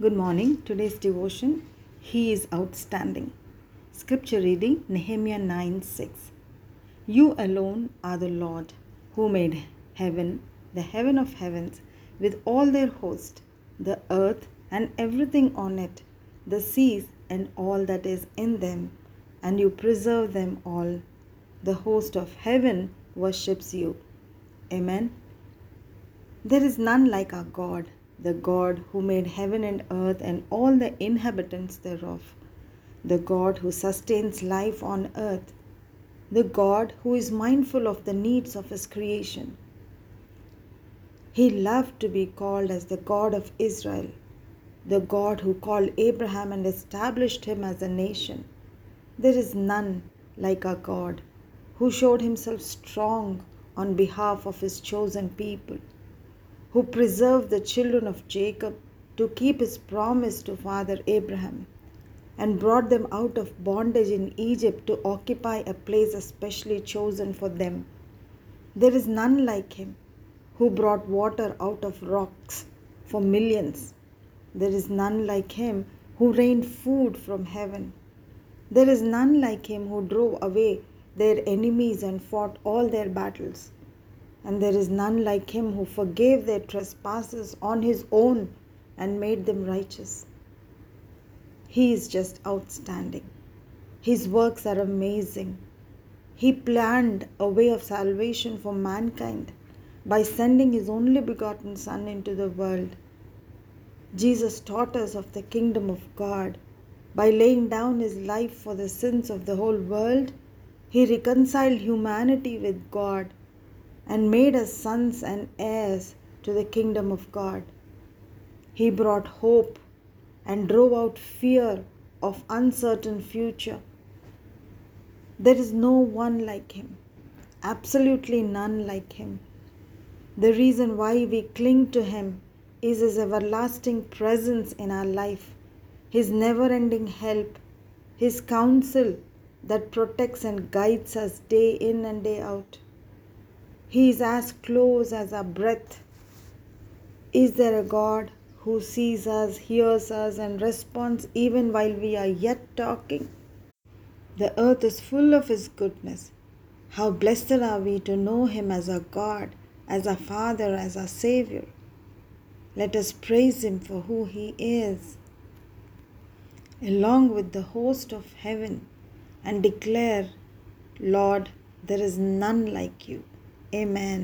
Good morning. Today's devotion He is outstanding. Scripture reading Nehemiah 9 6. You alone are the Lord who made heaven, the heaven of heavens, with all their host, the earth and everything on it, the seas and all that is in them, and you preserve them all. The host of heaven worships you. Amen. There is none like our God, the God who made heaven and earth and all the inhabitants thereof, the God who sustains life on earth, the God who is mindful of the needs of his creation. He loved to be called as the God of Israel, the God who called Abraham and established him as a nation. There is none like our God, who showed himself strong on behalf of his chosen people who preserved the children of Jacob to keep his promise to Father Abraham, and brought them out of bondage in Egypt to occupy a place especially chosen for them. There is none like him, who brought water out of rocks for millions. There is none like him who rained food from heaven. There is none like him who drove away their enemies and fought all their battles and there is none like him who forgave their trespasses on his own and made them righteous. He is just outstanding. His works are amazing. He planned a way of salvation for mankind by sending his only begotten Son into the world. Jesus taught us of the kingdom of God. By laying down his life for the sins of the whole world, he reconciled humanity with God and made us sons and heirs to the kingdom of God. He brought hope and drove out fear of uncertain future. There is no one like him, absolutely none like him. The reason why we cling to him is his everlasting presence in our life, his never ending help, his counsel that protects and guides us day in and day out. He is as close as our breath. Is there a God who sees us, hears us, and responds even while we are yet talking? The earth is full of His goodness. How blessed are we to know Him as our God, as our Father, as our Savior. Let us praise Him for who He is, along with the host of heaven, and declare, Lord, there is none like you. Amen.